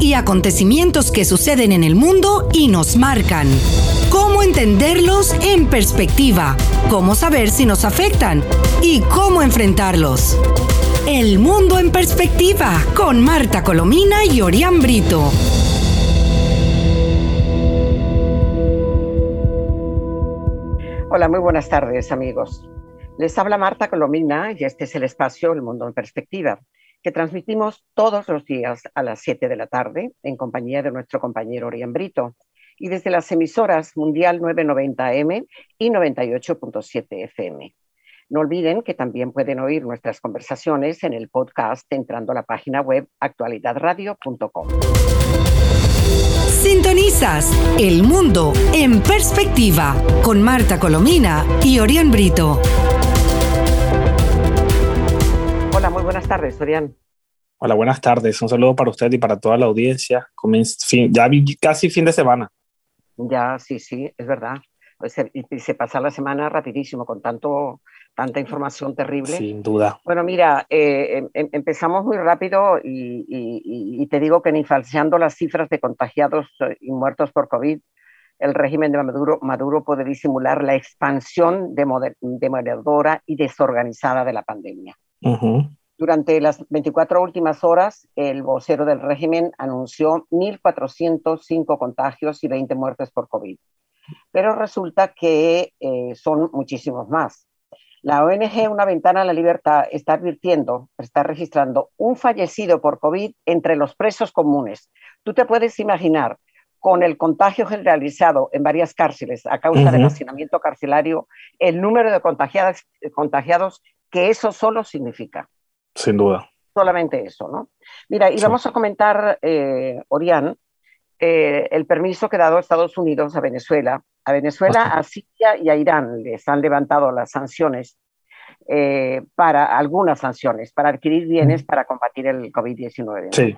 y acontecimientos que suceden en el mundo y nos marcan. Cómo entenderlos en perspectiva, cómo saber si nos afectan y cómo enfrentarlos. El mundo en perspectiva con Marta Colomina y Orián Brito. Hola, muy buenas tardes amigos. Les habla Marta Colomina y este es el espacio El Mundo en Perspectiva que transmitimos todos los días a las 7 de la tarde en compañía de nuestro compañero Orián Brito y desde las emisoras Mundial 990M y 98.7 FM. No olviden que también pueden oír nuestras conversaciones en el podcast entrando a la página web actualidadradio.com. Sintonizas El Mundo en Perspectiva con Marta Colomina y Orián Brito. Hola, muy buenas tardes, Orián. Hola, buenas tardes. Un saludo para usted y para toda la audiencia. ya casi fin de semana. Ya, sí, sí, es verdad. Y se pasa la semana rapidísimo con tanto, tanta información terrible. Sin duda. Bueno, mira, eh, em, em, empezamos muy rápido y, te digo que ni falseando las cifras de contagiados eh, y muertos por COVID, el régimen de Maduro, Maduro puede disimular la expansión demoledora y desorganizada de la pandemia. Durante las 24 últimas horas, el vocero del régimen anunció 1.405 contagios y 20 muertes por COVID. Pero resulta que eh, son muchísimos más. La ONG Una Ventana a la Libertad está advirtiendo, está registrando un fallecido por COVID entre los presos comunes. Tú te puedes imaginar, con el contagio generalizado en varias cárceles a causa del hacinamiento carcelario, el número de contagiados, contagiados que eso solo significa. Sin duda. Solamente eso, ¿no? Mira, y vamos a comentar, eh, Orián, eh, el permiso que ha dado Estados Unidos a Venezuela. A Venezuela, a Siria y a Irán les han levantado las sanciones eh, para algunas sanciones para adquirir bienes para combatir el COVID-19. Sí.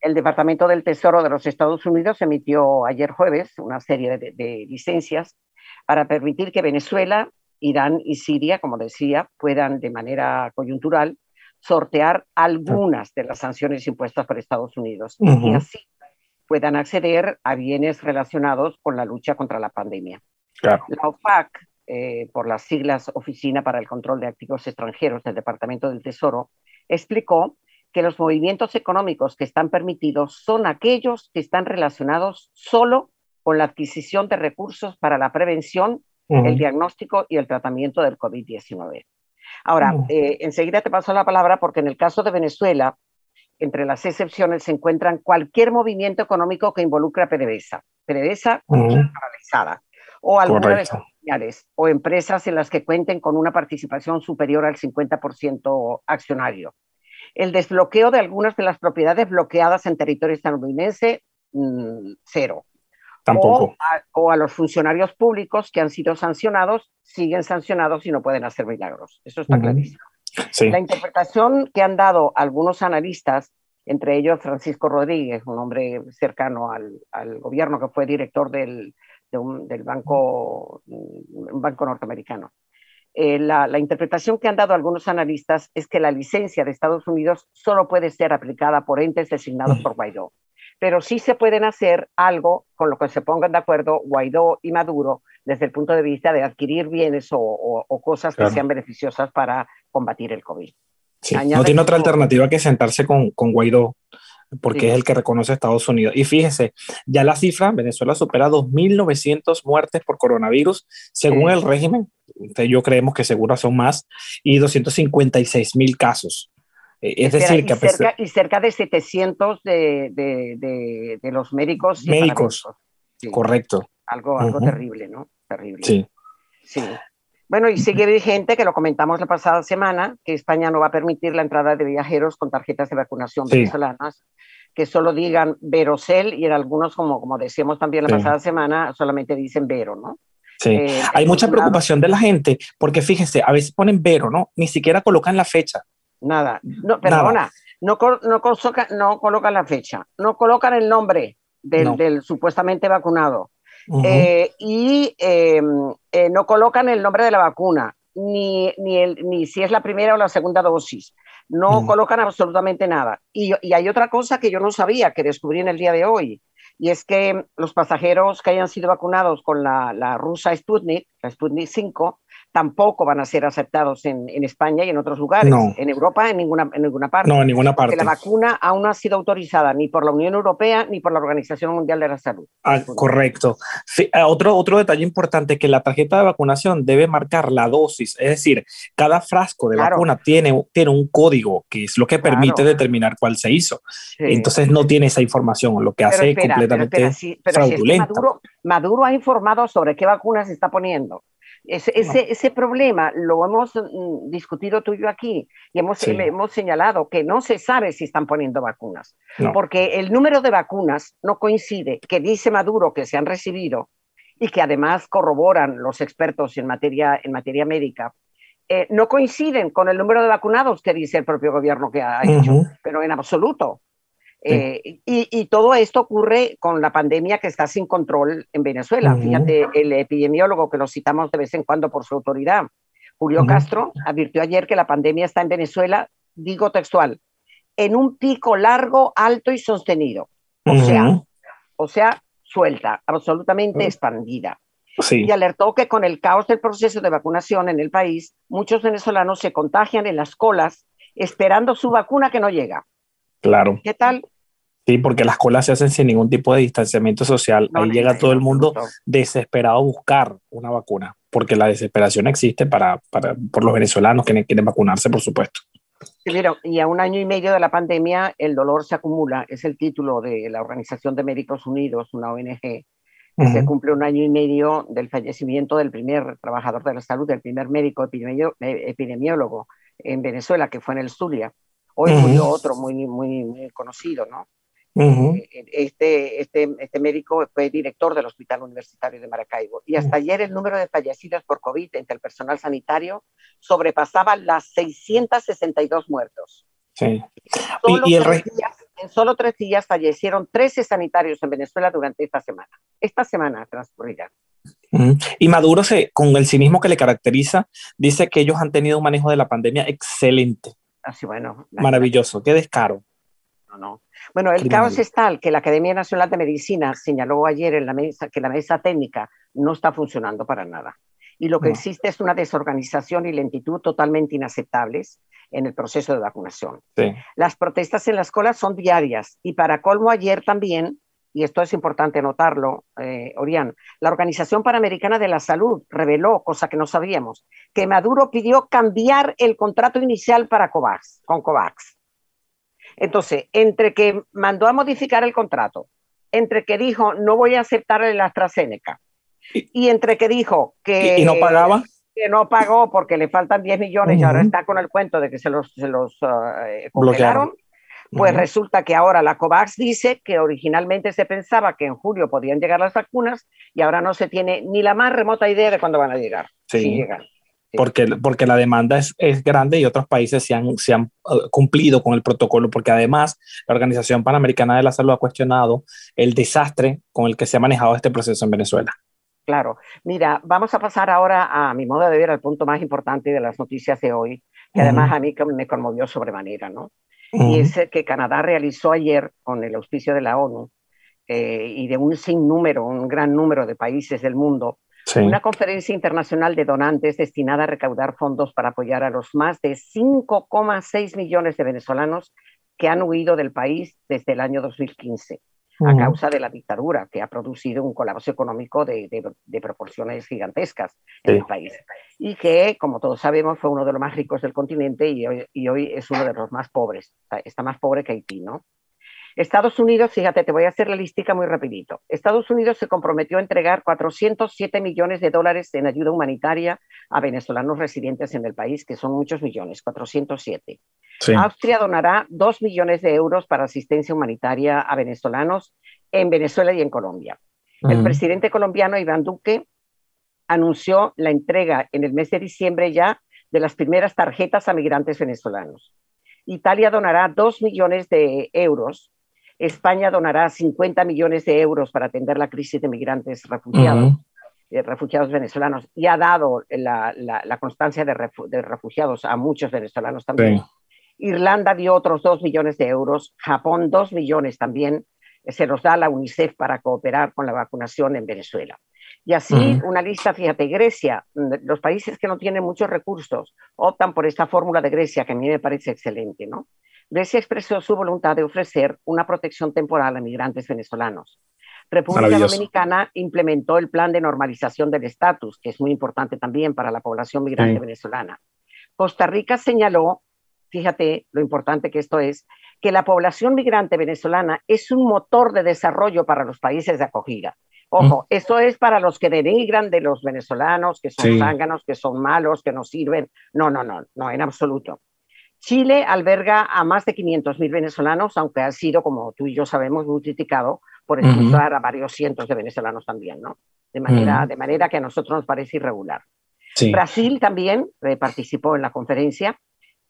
El Departamento del Tesoro de los Estados Unidos emitió ayer jueves una serie de, de licencias para permitir que Venezuela, Irán y Siria, como decía, puedan de manera coyuntural sortear algunas de las sanciones impuestas por Estados Unidos y así puedan acceder a bienes relacionados con la lucha contra la pandemia. La OFAC, eh, por las siglas Oficina para el Control de Activos Extranjeros del Departamento del Tesoro, explicó que los movimientos económicos que están permitidos son aquellos que están relacionados solo con la adquisición de recursos para la prevención, el diagnóstico y el tratamiento del COVID-19. Ahora, eh, enseguida te paso la palabra porque en el caso de Venezuela, entre las excepciones se encuentran cualquier movimiento económico que involucre a PDVSA, PDVSA paralizada, o algunas familiares o empresas en las que cuenten con una participación superior al 50% accionario. El desbloqueo de algunas de las propiedades bloqueadas en territorio estadounidense, mm, cero. O a, los funcionarios públicos que han sido sancionados, siguen sancionados y no pueden hacer milagros. Eso está clarísimo. La interpretación que han dado algunos analistas, entre ellos Francisco Rodríguez, un hombre cercano al, gobierno que fue director del, del banco, un banco norteamericano, eh, la, la, interpretación que han dado algunos analistas es que la licencia de Estados Unidos solo puede ser aplicada por entes designados por Guaidó pero sí se pueden hacer algo con lo que se pongan de acuerdo Guaidó y Maduro desde el punto de vista de adquirir bienes o, cosas que sean beneficiosas para combatir el COVID. no tiene otra alternativa que sentarse con, con Guaidó, porque es el que reconoce a Estados Unidos. Y fíjese, ya la cifra, Venezuela supera 2.900 muertes por coronavirus, según el régimen, yo creemos que seguro son más, y 256.000 casos. Eh, es decir, que cerca, y cerca de 700 de, de, de, los médicos. Médicos, correcto. Algo, algo terrible, ¿no? Terrible. Sí. Sí. Bueno, y sigue vigente, que lo comentamos la pasada semana, que España no va a permitir la entrada de viajeros con tarjetas de vacunación venezolanas, que solo digan Verocel y en algunos, como, como decíamos también la pasada semana, solamente dicen Vero, ¿no? Sí, eh, hay mucha preocupación de la gente, porque fíjense, a veces ponen Vero, ¿no? Ni siquiera colocan la fecha. Nada. No, perdona, no, no, no colocan la fecha, no colocan el nombre del, supuestamente vacunado. Eh, y em, eh, no colocan el nombre de la vacuna, ni, ni, el, ni si es la primera o la segunda dosis. No colocan absolutamente nada. Y, y, hay otra cosa que yo no sabía, que descubrí en el día de hoy, y es que los pasajeros que hayan sido vacunados con la, la rusa Sputnik, la Sputnik 5, tampoco van a ser aceptados en, en España y en otros lugares. En Europa, en ninguna, en ninguna parte. No, en ninguna parte. Porque la vacuna aún no ha sido autorizada ni por la Unión Europea ni por la Organización Mundial de la Salud. Ah, correcto. Sí, eh, otro, otro detalle importante que la tarjeta de vacunación debe marcar la dosis, es decir, cada frasco de vacuna tiene, tiene un código que es lo que permite determinar cuál se hizo. Entonces no tiene esa información, lo que hace completamente fraudulento. Maduro ha informado sobre qué vacunas se está poniendo. Ese, ese, problema lo hemos mm, discutido tú y yo aquí y hemos, hemos señalado que no se sabe si están poniendo vacunas, porque el número de vacunas no coincide, que dice Maduro que se han recibido y que además corroboran los expertos en materia, en materia médica, eh, no coinciden con el número de vacunados que dice el propio gobierno que ha hecho, pero en absoluto. Eh, y, todo esto ocurre con la pandemia que está sin control en Venezuela. Fíjate, el epidemiólogo que lo citamos de vez en cuando por su autoridad, Julio Castro, advirtió ayer que la pandemia está en Venezuela, digo textual, en un pico largo, alto y sostenido. O sea, o sea, suelta, absolutamente expandida. Y alertó que con el caos del proceso de vacunación en el país, muchos venezolanos se contagian en las colas esperando su vacuna que no llega. Claro. ¿Qué tal? Sí, porque las colas se hacen sin ningún tipo de distanciamiento social. Ahí llega todo el mundo desesperado a buscar una vacuna, porque la desesperación existe para, para por los venezolanos que quieren vacunarse, por supuesto. Mira, y a un año y medio de la pandemia, el dolor se acumula. Es el título de la Organización de Médicos Unidos, una ONG, que se cumple un año y medio del fallecimiento del primer trabajador de la salud, del primer médico epidemiólogo en Venezuela, que fue en el Zulia. Hoy murió otro muy, muy, muy conocido, ¿no? Eh, este, este, este médico fue director del Hospital Universitario de Maracaibo. Y hasta ayer el número de fallecidos por COVID entre el personal sanitario sobrepasaba las 662 muertos. Sí. y, el en solo tres días fallecieron 13 sanitarios en Venezuela durante esta semana. Esta semana transcurrida. Y Maduro, se, con el cinismo que le caracteriza, dice que ellos han tenido un manejo de la pandemia excelente. Así, bueno. Maravilloso, qué descaro. No, no. Bueno, el caos es tal que la Academia Nacional de Medicina señaló ayer en la mesa que la mesa técnica no está funcionando para nada. Y lo que existe es una desorganización y lentitud totalmente inaceptables en el proceso de vacunación. Las protestas en las colas son diarias y para colmo ayer también y esto es importante notarlo, eh, Orián, la Organización Panamericana de la Salud reveló, cosa que no sabíamos, que Maduro pidió cambiar el contrato inicial para COVAX, con COVAX. Entonces, entre que mandó a modificar el contrato, entre que dijo no voy a aceptar el AstraZeneca, y, entre que dijo que... ¿Y, no pagaba? Que no pagó porque le faltan 10 millones y ahora está con el cuento de que se los, se los uh, congelaron. Pues resulta que ahora la COVAX dice que originalmente se pensaba que en julio podían llegar las vacunas y ahora no se tiene ni la más remota idea de cuándo van a llegar. Sí. Porque, porque la demanda es, es, grande y otros países se han, se han uh, cumplido con el protocolo, porque además la Organización Panamericana de la Salud ha cuestionado el desastre con el que se ha manejado este proceso en Venezuela. Claro, mira, vamos a pasar ahora a mi modo de ver al punto más importante de las noticias de hoy, que además a mí me conmovió sobremanera, ¿no? Y es que Canadá realizó ayer con el auspicio de la ONU eh, y de un sinnúmero, un gran número de países del mundo, una conferencia internacional de donantes destinada a recaudar fondos para apoyar a los más de 5,6 millones de venezolanos que han huido del país desde el año 2015 a causa de la dictadura que ha producido un colapso económico de, de, proporciones gigantescas en el país y que, como todos sabemos, fue uno de los más ricos del continente y hoy, y hoy es uno de los más pobres. Está más pobre que Haití, ¿no? Estados Unidos, fíjate, te voy a hacer la listica muy rapidito. Estados Unidos se comprometió a entregar 407 millones de dólares en ayuda humanitaria a venezolanos residentes en el país, que son muchos millones, 407. Austria donará 2 millones de euros para asistencia humanitaria a venezolanos en Venezuela y en Colombia. El presidente colombiano Iván Duque anunció la entrega en el mes de diciembre ya de las primeras tarjetas a migrantes venezolanos. Italia donará 2 millones de euros. España donará 50 millones de euros para atender la crisis de migrantes refugiados. eh, refugiados venezolanos y ha dado la, la, constancia de, de, refugiados a muchos venezolanos también. Irlanda dio otros dos millones de euros, Japón dos millones también, se los da la UNICEF para cooperar con la vacunación en Venezuela. Y así una lista, fíjate, Grecia, mm, los países que no tienen muchos recursos optan por esta fórmula de Grecia que a mí me parece excelente, ¿no? Grecia expresó su voluntad de ofrecer una protección temporal a migrantes venezolanos. República Dominicana implementó el plan de normalización del estatus, que es muy importante también para la población migrante venezolana. Costa Rica señaló, fíjate lo importante que esto es, que la población migrante venezolana es un motor de desarrollo para los países de acogida. Ojo, eso es para los que denigran de los venezolanos, que son zánganos, que son malos, que no sirven. No, no, no, no, en absoluto. Chile alberga a más de 500.000 venezolanos, aunque ha sido, como tú y yo sabemos, muy criticado por expulsar a varios cientos de venezolanos también, ¿no? De manera, de manera que a nosotros nos parece irregular. Brasil también eh, participó en la conferencia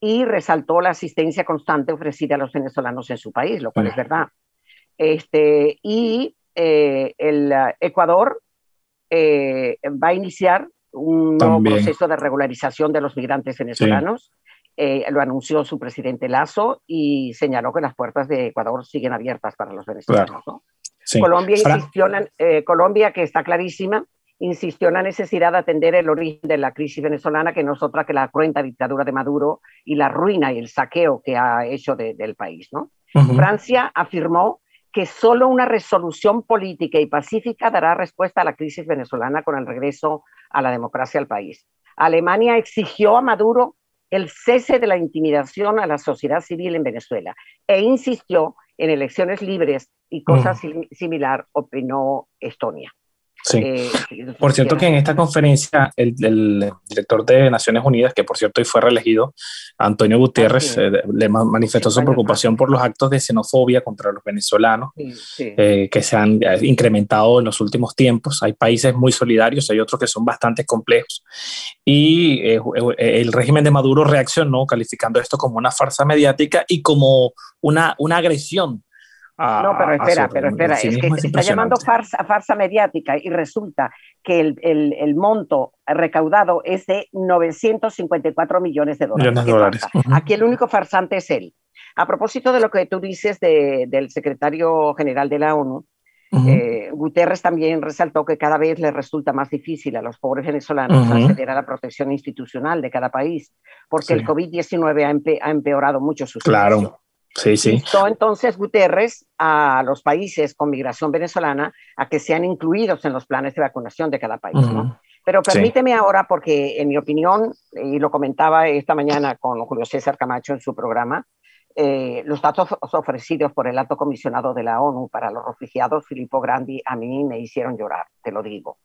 y resaltó la asistencia constante ofrecida a los venezolanos en su país, lo cual es verdad. Este, y eh, el eh, Ecuador va a iniciar un nuevo proceso de regularización de los migrantes venezolanos. Eh, lo anunció su presidente Lazo y señaló que las puertas de Ecuador siguen abiertas para los venezolanos. Colombia, insistió eh, Colombia, que está clarísima, insistió en la necesidad de atender el origen de la crisis venezolana, que no es otra que la cruenta dictadura de Maduro y la ruina y el saqueo que ha hecho del país. ¿no? Francia afirmó que solo una resolución política y pacífica dará respuesta a la crisis venezolana con el regreso a la democracia al país. Alemania exigió a Maduro el cese de la intimidación a la sociedad civil en Venezuela e insistió en elecciones libres y cosas similar opinó Estonia. Sí. Eh, por cierto que en esta conferencia el, director de Naciones Unidas, que por cierto hoy fue reelegido, Antonio Gutiérrez, ah, eh, le manifestó su preocupación por los actos de xenofobia contra los venezolanos eh, que se han incrementado en los últimos tiempos. Hay países muy solidarios, hay otros que son bastante complejos. Y el régimen de Maduro reaccionó calificando esto como una farsa mediática y como una, una agresión no, pero espera, pero espera, es que se está llamando farsa, farsa mediática y resulta que el, el, el, monto recaudado es de 954 millones de dólares. Aquí el único farsante es él. A propósito de lo que tú dices de, del secretario general de la ONU, eh, Guterres también resaltó que cada vez le resulta más difícil a los pobres venezolanos acceder a la protección institucional de cada país, porque el COVID-19 ha, empeorado mucho su Claro. Sí, sí. entonces Guterres a los países con migración venezolana a que sean incluidos en los planes de vacunación de cada país. Pero permíteme ahora, porque en mi opinión, y lo comentaba esta mañana con Julio César Camacho en su programa, eh, los datos ofrecidos por el alto comisionado de la ONU para los refugiados, Filippo Grandi, a mí me hicieron llorar, te lo digo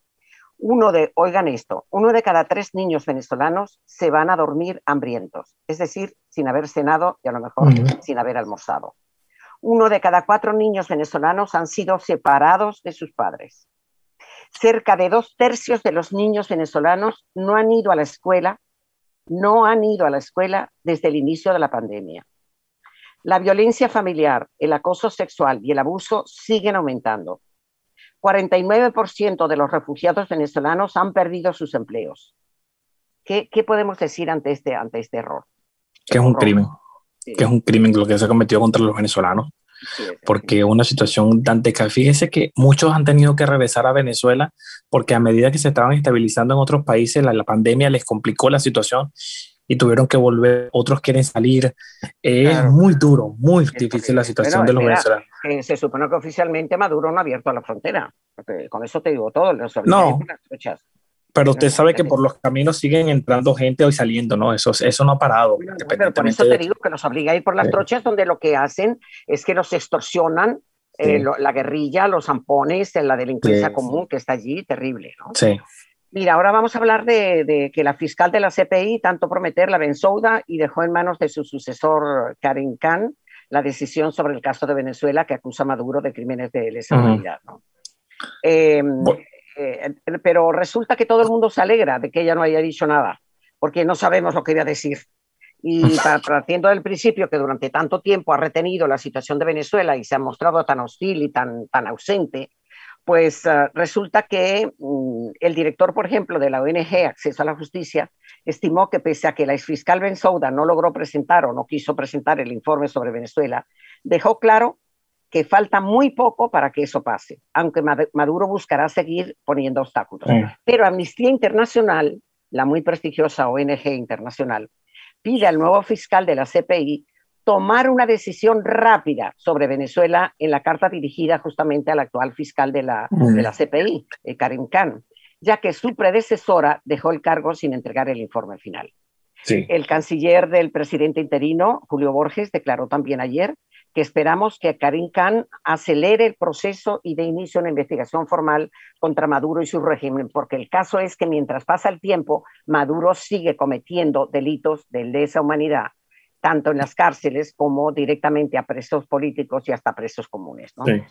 uno de, oigan esto, uno de cada tres niños venezolanos se van a dormir hambrientos, es decir, sin haber cenado y a lo mejor sin haber almorzado. Uno de cada cuatro niños venezolanos han sido separados de sus padres. Cerca de dos tercios de los niños venezolanos no han ido a la escuela, no han ido a la escuela desde el inicio de la pandemia. La violencia familiar, el acoso sexual y el abuso siguen aumentando 49% de los refugiados venezolanos han perdido sus empleos. ¿Qué, podemos decir ante este, ante este error? Que es un crimen, que es un crimen lo que se ha cometido contra los venezolanos, porque es una situación dantesca. Fíjese que muchos han tenido que regresar a Venezuela porque a medida que se estaban estabilizando en otros países, la, la pandemia les complicó la situación y tuvieron que volver, otros quieren salir. Es muy duro, muy difícil la situación de los venezolanos. se supone que oficialmente Maduro no ha abierto la frontera. Con eso te digo todo. no, pero usted sabe que por los caminos siguen entrando gente hoy saliendo, ¿no? Eso, eso no ha parado. pero por eso te digo que los obliga a ir por las trochas, donde lo que hacen es que los extorsionan eh, la guerrilla, los zampones, la delincuencia común que está allí, terrible, ¿no? Sí. Mira, ahora vamos a hablar de, que la fiscal de la CPI tanto prometer la Benzouda y dejó en manos de su sucesor Karim Khan la decisión sobre el caso de Venezuela que acusa a Maduro de crímenes de lesa humanidad. Em, eh, pero resulta que todo el mundo se alegra de que ella no haya dicho nada, porque no sabemos lo que iba a decir. Y partiendo del principio que durante tanto tiempo ha retenido la situación de Venezuela y se ha mostrado tan hostil y tan, tan ausente, pues uh, resulta que um, el director, por ejemplo, de la ONG Acceso a la Justicia, estimó que pese a que la exfiscal Ben Souda no logró presentar o no quiso presentar el informe sobre Venezuela, dejó claro que falta muy poco para que eso pase, aunque Maduro buscará seguir poniendo obstáculos. Sí. Pero Amnistía Internacional, la muy prestigiosa ONG internacional, pide al nuevo fiscal de la CPI tomar una decisión rápida sobre Venezuela en la carta dirigida justamente al actual fiscal de la, de la CPI, eh, Karim Khan, ya que su predecesora dejó el cargo sin entregar el informe final. Sí. El canciller del presidente interino, Julio Borges, declaró también ayer que esperamos que Karim Khan acelere el proceso y de inicio una investigación formal contra Maduro y su régimen, porque el caso es que mientras pasa el tiempo, Maduro sigue cometiendo delitos de lesa humanidad tanto en las cárceles como directamente a presos políticos y hasta presos comunes. ¿no? Sí.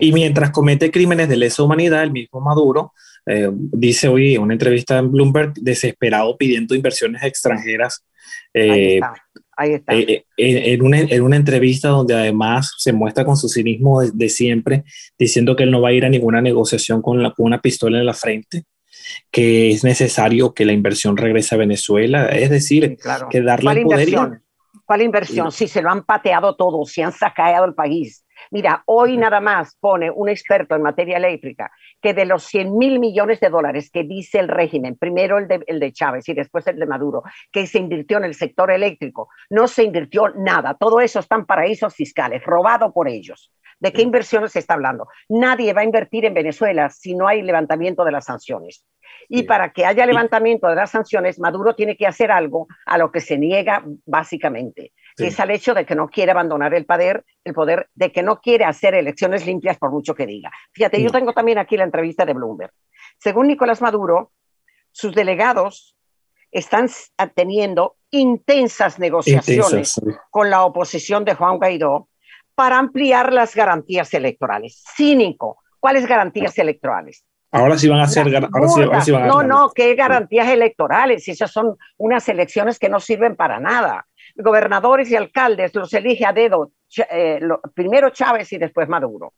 Y mientras comete crímenes de lesa humanidad, el mismo Maduro eh, dice hoy en una entrevista en Bloomberg, desesperado pidiendo inversiones extranjeras. Eh, ahí está. Ahí está. Eh, en, una, en, una, entrevista donde además se muestra con su cinismo de, de, siempre, diciendo que él no va a ir a ninguna negociación con, la, con una pistola en la frente que es necesario que la inversión regrese a Venezuela, es decir, claro. que darle el poder. ¿Cuál inversión? Si se lo han pateado todo, se han saqueado el país. Mira, hoy nada más pone un experto en materia eléctrica que de los 100 mil millones de dólares que dice el régimen, primero el de, el de, Chávez y después el de Maduro, que se invirtió en el sector eléctrico, no se invirtió nada. Todo eso están paraísos fiscales, robado por ellos. ¿De qué inversiones se está hablando? Nadie va a invertir en Venezuela si no hay levantamiento de las sanciones. Y para que haya levantamiento de las sanciones, Maduro tiene que hacer algo a lo que se niega básicamente. Sí. Es al hecho de que no quiere abandonar el poder, el poder, de que no quiere hacer elecciones limpias por mucho que diga. Fíjate, no. yo tengo también aquí la entrevista de Bloomberg. Según Nicolás Maduro, sus delegados están teniendo intensas negociaciones Intensas, con la oposición de Juan Guaidó para ampliar las garantías electorales. Cínico. ¿Cuáles garantías electorales? Ahora sí van a ser. Ahora sí, ahora sí van a no, no, ¿qué garantías electorales? Esas son unas elecciones que no sirven para nada. Gobernadores y alcaldes los elige a dedo, eh, lo, primero Chávez y después Maduro.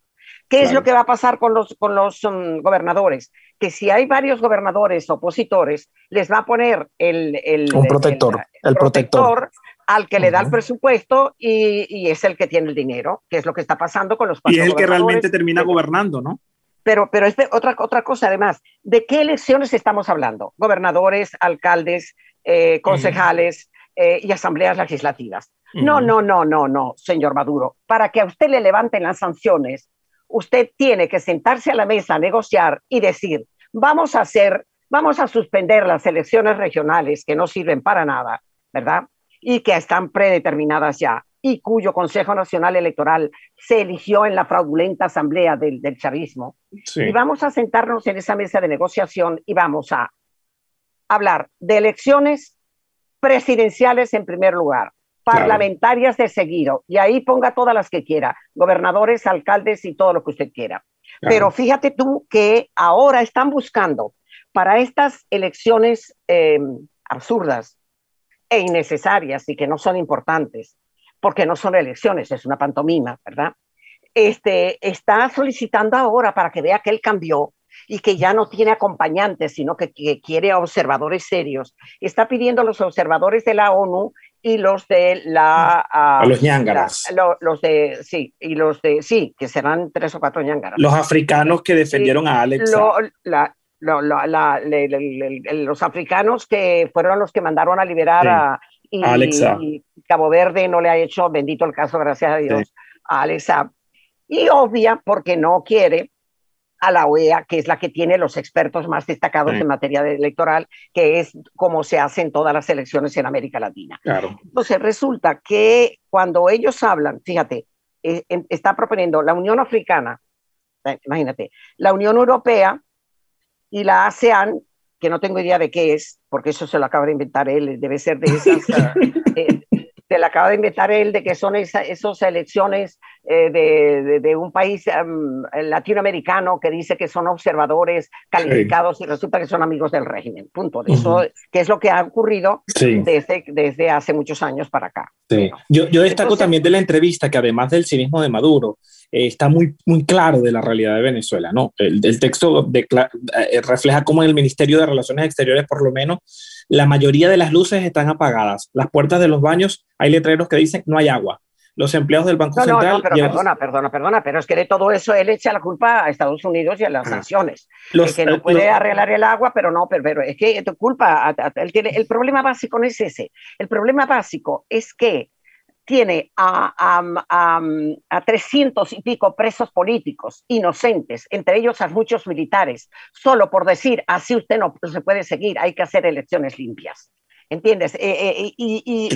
¿Qué claro. es lo que va a pasar con los, con los um, gobernadores? Que si hay varios gobernadores opositores, les va a poner el, el un protector, el, el protector, protector al que le da el presupuesto y, y, es el que tiene el dinero, que es lo que está pasando con los Y es el que realmente termina gobernando, ¿no? Pero, pero es otra, otra cosa además, ¿de qué elecciones estamos hablando? Gobernadores, alcaldes, eh, concejales eh, y asambleas legislativas. No, no, no, no, no, señor Maduro. Para que a usted le levanten las sanciones, usted tiene que sentarse a la mesa, negociar y decir, vamos a hacer, vamos a suspender las elecciones regionales que no sirven para nada, ¿verdad? y que están predeterminadas ya y cuyo Consejo Nacional Electoral se eligió en la fraudulenta asamblea del, del chavismo. Sí. Y vamos a sentarnos en esa mesa de negociación y vamos a hablar de elecciones presidenciales en primer lugar, parlamentarias claro. de seguido, y ahí ponga todas las que quiera, gobernadores, alcaldes y todo lo que usted quiera. Claro. Pero fíjate tú que ahora están buscando para estas elecciones eh, absurdas, e innecesarias y que no son importantes, porque no son elecciones, es una pantomima, ¿verdad? Este, está solicitando ahora para que vea que él cambió y que ya no tiene acompañantes, sino que, que quiere observadores serios. Está pidiendo a los observadores de la ONU y los de la... A los ñángaras. Lo, los de, sí, y los de, sí, que serán tres o cuatro ñángaras. Los africanos que defendieron sí, a Alex. Lo, la, lo, la, la, los africanos que fueron los que mandaron a liberar sí. Y, Alexa. y, Cabo Verde no le ha hecho, bendito el caso, gracias a Dios, sí. a Alexa. Y obvia porque no quiere a la OEA, que es la que tiene los expertos más destacados sí. en materia de electoral, que es como se hacen todas las elecciones en América Latina. Claro. Entonces resulta que cuando ellos hablan, fíjate, eh, está proponiendo la Unión Africana, eh, imagínate, la Unión Europea, y la ASEAN, que no tengo idea de qué es, porque eso se lo acaba de inventar él, debe ser de esas, eh, se lo acaba de inventar él, de que son esa, esas elecciones eh, de, de, de, un país um, latinoamericano que dice que son observadores calificados sí. y resulta que son amigos del régimen. Punto. Eso, uh -huh. que es lo que ha ocurrido sí. desde, desde hace muchos años para acá. Sí. Yo, yo, destaco Entonces, también de la entrevista que además del cinismo de Maduro, está muy, muy claro de la realidad de Venezuela, ¿no? El, texto refleja cómo en el Ministerio de Relaciones Exteriores, por lo menos, la mayoría de las luces están apagadas. Las puertas de los baños hay letreros que dicen no hay agua los empleados del Banco Central. No, no, pero perdona, perdona, perdona, pero es que de todo eso él echa la culpa a Estados Unidos y a las sanciones. Los, que no puede arreglar el agua, pero no, pero, es que tu culpa, él tiene, el problema básico no es ese. El problema básico es que tiene a, a, a, 300 y pico presos políticos inocentes, entre ellos a muchos militares, solo por decir, así usted no se puede seguir, hay que hacer elecciones limpias. ¿Entiendes? Eh, eh, y,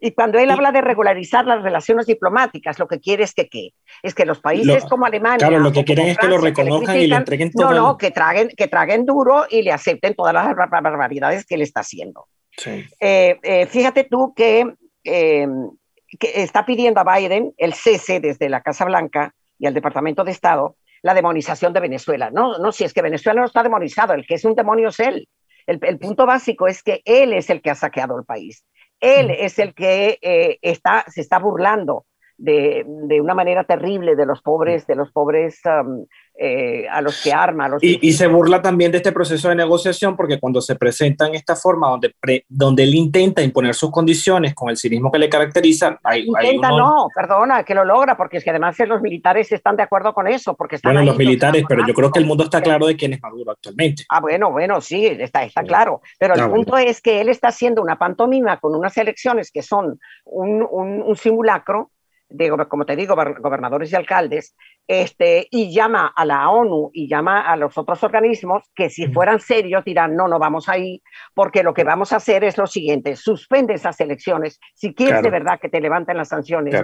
y, cuando él habla de regularizar las relaciones diplomáticas, lo que quiere es que ¿qué? Es que los países como Alemania. Claro, lo que quieren es que lo reconozcan y le entreguen todo. No, no, que traguen, que traguen duro y le acepten todas las barbaridades que él está haciendo. Sí. Eh, fíjate tú que, que está pidiendo a Biden el cese desde la Casa Blanca y al Departamento de Estado la demonización de Venezuela. No, no, si es que Venezuela no está demonizado, el que es un demonio es él. El, punto básico es que él es el que ha saqueado el país. Él es el que eh, está, se está burlando de, de, una manera terrible de los pobres, de los pobres um, eh, a los que arma. los y, se burla también de este proceso de negociación porque cuando se presenta en esta forma donde, donde él intenta imponer sus condiciones con el cinismo que le caracteriza, hay, intenta no, perdona, que lo logra, porque es que además los militares están de acuerdo con eso. Porque están bueno, los militares, pero yo creo que el mundo está claro de quién es Maduro actualmente. Ah, bueno, bueno, sí, está, está claro. Pero el punto es que él está haciendo una pantomima con unas elecciones que son un, un, un simulacro de, como te digo, gobernadores y alcaldes, este, y llama a la ONU y llama a los otros organismos que si fueran serios dirán, no, no vamos ahí, porque lo que vamos a hacer es lo siguiente, suspende esas elecciones, si quieres de verdad que te levanten las sanciones,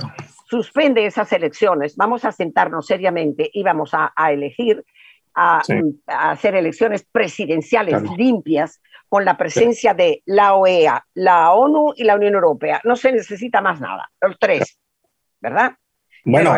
suspende esas elecciones, vamos a sentarnos seriamente y vamos a, elegir, a, hacer elecciones presidenciales limpias con la presencia de la OEA, la ONU y la Unión Europea. No se necesita más nada, los tres. ¿Verdad? Bueno,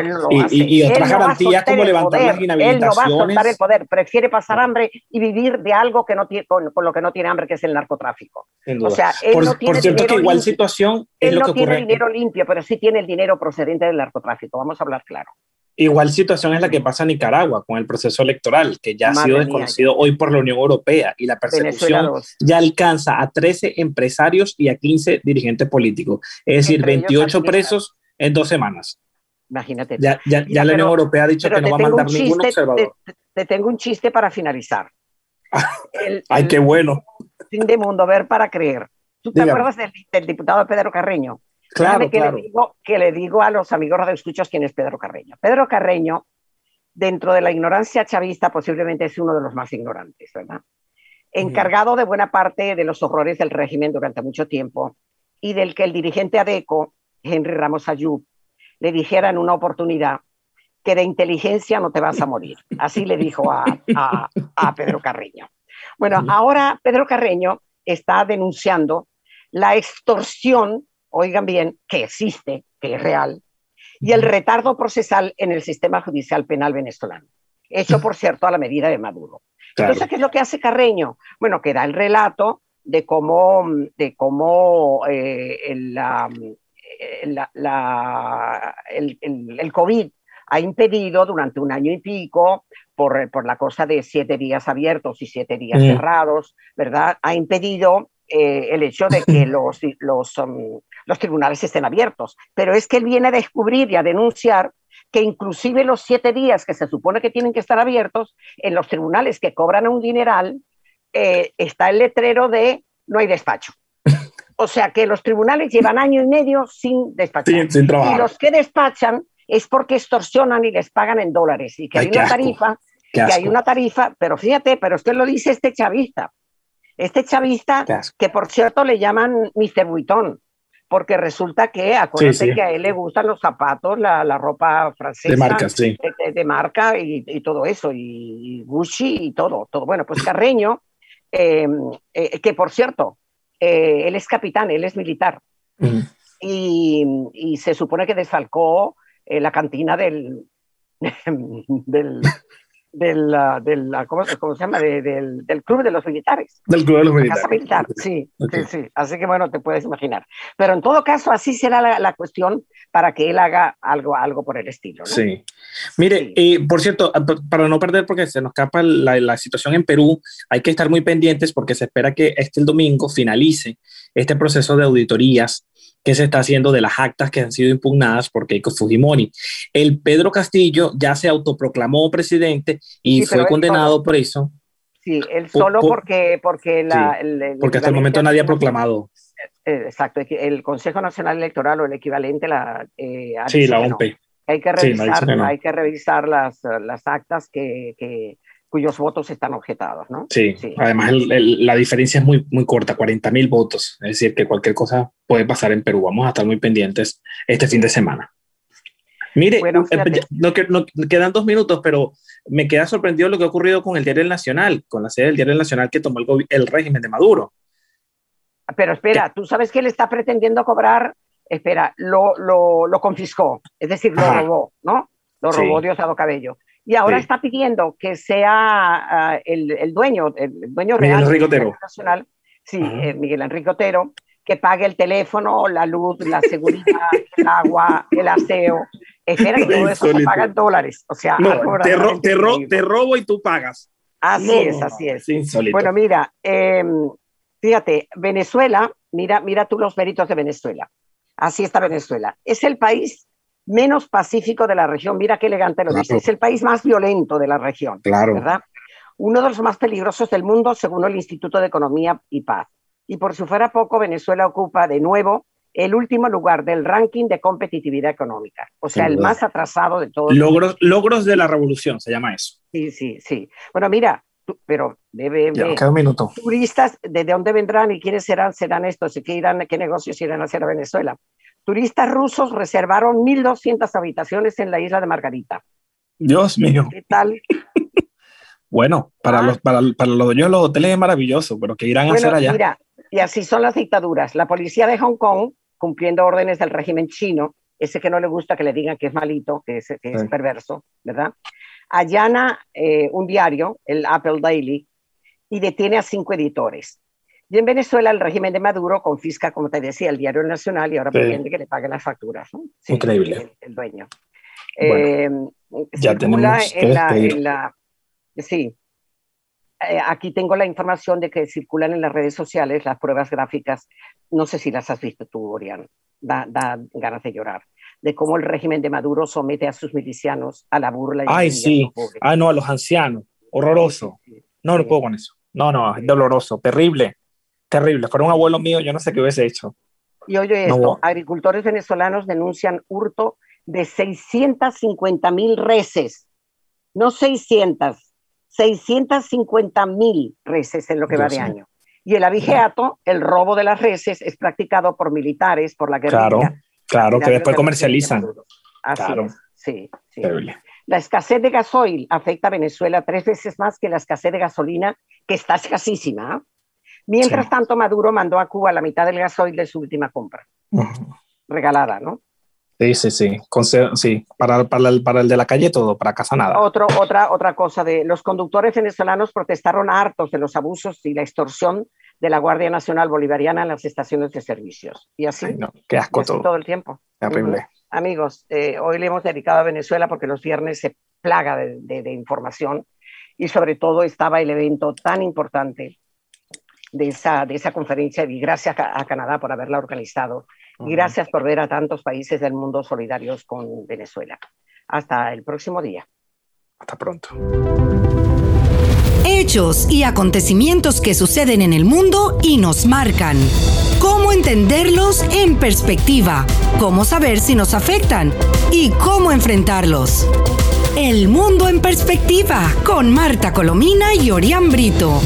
y, otras garantías como levantar las inhabilitaciones. Él no va a soltar el poder, prefiere pasar hambre y vivir de algo que no tiene, con, lo que no tiene hambre, que es el narcotráfico. O sea, él por, no tiene cierto que igual situación es él lo no que ocurre. tiene dinero limpio, pero sí tiene el dinero procedente del narcotráfico, vamos a hablar claro. Igual situación es la que pasa en Nicaragua con el proceso electoral, que ya ha sido desconocido hoy por la Unión Europea y la persecución ya alcanza a 13 empresarios y a 15 dirigentes políticos, es decir, 28 presos en dos semanas. Imagínate. Ya, ya, ya la Unión Europea ha dicho que no va a mandar ningún observador. Te, tengo un chiste para finalizar. Ay, qué bueno. Fin de mundo, ver para creer. ¿Tú te acuerdas del, diputado Pedro Carreño? Claro, que, claro. Le digo, que le digo a los amigos radioescuchos quién es Pedro Carreño. Pedro Carreño, dentro de la ignorancia chavista, posiblemente es uno de los más ignorantes, ¿verdad? Encargado de buena parte de los horrores del régimen durante mucho tiempo y del que el dirigente ADECO Henry Ramos Ayub, le dijera en una oportunidad que de inteligencia no te vas a morir. Así le dijo a, Pedro Carreño. Bueno, ahora Pedro Carreño está denunciando la extorsión, oigan bien, que existe, que es real, y el retardo procesal en el sistema judicial penal venezolano, hecho, por cierto, a la medida de Maduro. Entonces, ¿qué es lo que hace Carreño? Bueno, que da el relato de cómo, de cómo eh, la, la, el, el, COVID ha impedido durante un año y pico, por, por la cosa de siete días abiertos y siete días mm. cerrados, ¿verdad? Ha impedido eh, el hecho de que los, los, um, los tribunales estén abiertos. Pero es que él viene a descubrir y a denunciar que inclusive los siete días que se supone que tienen que estar abiertos, en los tribunales que cobran un dineral, eh, está el letrero de no hay despacho. O sea que los tribunales llevan año y medio sin despachar. y los que despachan es porque extorsionan y les pagan en dólares y que hay una tarifa, que hay una tarifa, pero fíjate, pero usted lo dice este chavista. Este chavista, que por cierto le llaman Mr. Vuitton, porque resulta que, acuérdate que a él le gustan los zapatos, la, la ropa francesa. De marca, sí. De, marca y, y, todo eso, y Gucci y todo. todo. Bueno, pues Carreño, eh, eh, que por cierto, eh, él es capitán, él es militar. y, se supone que desfalcó eh, la cantina del, del, del, del ¿cómo, se llama? del, del, club de los militares. Del club de los militares. militar, sí, sí, sí. Así que bueno, te puedes imaginar. Pero en todo caso, así será la, la cuestión para que él haga algo, algo por el estilo. ¿no? Sí. Mire, eh, por cierto, para no perder, porque se nos escapa la, la, situación en Perú, hay que estar muy pendientes porque se espera que este el domingo finalice este proceso de auditorías que se está haciendo de las actas que han sido impugnadas por Keiko Fujimori. El Pedro Castillo ya se autoproclamó presidente y fue condenado por eso. Sí, él solo porque, porque, la, porque hasta el momento nadie ha proclamado. Eh, exacto, el Consejo Nacional Electoral o el equivalente la, eh, sí, la OMP. Hay que revisar, hay que revisar las, las actas que, que, cuyos votos están objetados, ¿no? Sí, además la diferencia es muy, muy corta, 40 mil votos, es decir, que cualquier cosa puede pasar en Perú. Vamos a estar muy pendientes este fin de semana. Mire, eh, no, no, quedan dos minutos, pero me queda sorprendido lo que ha ocurrido con el Diario Nacional, con la sede del Diario Nacional que tomó el, el régimen de Maduro. Pero espera, ¿tú sabes que él está pretendiendo cobrar? Espera, lo, lo, lo confiscó, es decir, lo robó, ¿no? Lo robó Diosdado Cabello y ahora está pidiendo que sea uh, el, el, dueño, el dueño Miguel real Enrique nacional, sí, eh, Miguel Enrique Otero, que pague el teléfono, la luz, la seguridad, el agua, el aseo. Espera que todo eso se paga en dólares. O sea, no, te, ro te, ro te, robo y tú pagas. Así no, es, así es. Bueno, mira, eh, fíjate, Venezuela, mira, mira tú los méritos de Venezuela. Así está Venezuela. Es el país menos pacífico de la región. Mira qué elegante lo dice. Es el país más violento de la región. Claro. ¿Verdad? Uno de los más peligrosos del mundo, según el Instituto de Economía y Paz. Y por si fuera poco, Venezuela ocupa de nuevo el último lugar del ranking de competitividad económica. O sea, el más atrasado de todos. Logros, logros de la revolución, se llama eso. Sí, sí, sí. Bueno, mira, pero debe ya, un minuto. turistas, ¿de dónde vendrán y quiénes serán, serán estos? ¿Y qué, irán, qué negocios irán a hacer a Venezuela? Turistas rusos reservaron 1.200 habitaciones en la isla de Margarita. Dios mío. ¿Qué tal? bueno, para, ah. los, para, para, los dueños de los hoteles es maravilloso, pero ¿qué irán a hacer allá? Mira, y así son las dictaduras. La policía de Hong Kong, cumpliendo órdenes del régimen chino, ese que no le gusta que le digan que es malito, que es, que es perverso, ¿verdad? Allana eh, un diario, el Apple Daily, y detiene a cinco editores. Y en Venezuela el régimen de Maduro confisca, como te decía, el diario nacional y ahora sí. pretende que le paguen las facturas. ¿no? Sí, Increíble. El, el dueño. Bueno, eh, ya tenemos que en la, en la, Sí. Eh, aquí tengo la información de que circulan en las redes sociales las pruebas gráficas. No sé si las has visto tú, Orián. Da, da ganas de llorar de cómo el régimen de Maduro somete a sus milicianos a la burla. Y Ay, sí. Ah, no, a los ancianos. Horroroso. No, no puedo con eso. No, no, es doloroso, terrible terrible. Fuera un abuelo mío, yo no sé qué hubiese hecho. Y oye esto, agricultores venezolanos denuncian hurto de 650 mil reses, no 600, 650 mil reses en lo que Dios va de año. Y el abigeato, el robo de las reses, es practicado por militares, por la guerrilla. Claro, claro, que después comercializan. Así claro. es, sí, sí. La escasez de gasoil afecta a Venezuela tres veces más que la escasez de gasolina, que está escasísima. Mientras sí. tanto, Maduro mandó a Cuba la mitad del gasoil de su última compra. Uh -huh. Regalada, ¿no? Sí, sí, sí. sí. Para, para, el, para el de la calle todo, para casa nada. Otro, otra, otra cosa de los conductores venezolanos protestaron hartos de los abusos y la extorsión de la Guardia Nacional Bolivariana en las estaciones de servicios. Y así, Ay, no, qué asco así todo. todo el tiempo. Terrible. Uh -huh. Amigos, eh, hoy le hemos dedicado a Venezuela porque los viernes se plaga de, de, de información y sobre todo estaba el evento tan importante de esa, de esa conferencia y gracias a, a Canadá por haberla organizado uh -huh. y gracias por ver a tantos países del mundo solidarios con Venezuela. Hasta el próximo día. Hasta pronto. Hechos y acontecimientos que suceden en el mundo y nos marcan. Cómo entenderlos en perspectiva, cómo saber si nos afectan y cómo enfrentarlos. El mundo en perspectiva con Marta Colomina y Orián Brito.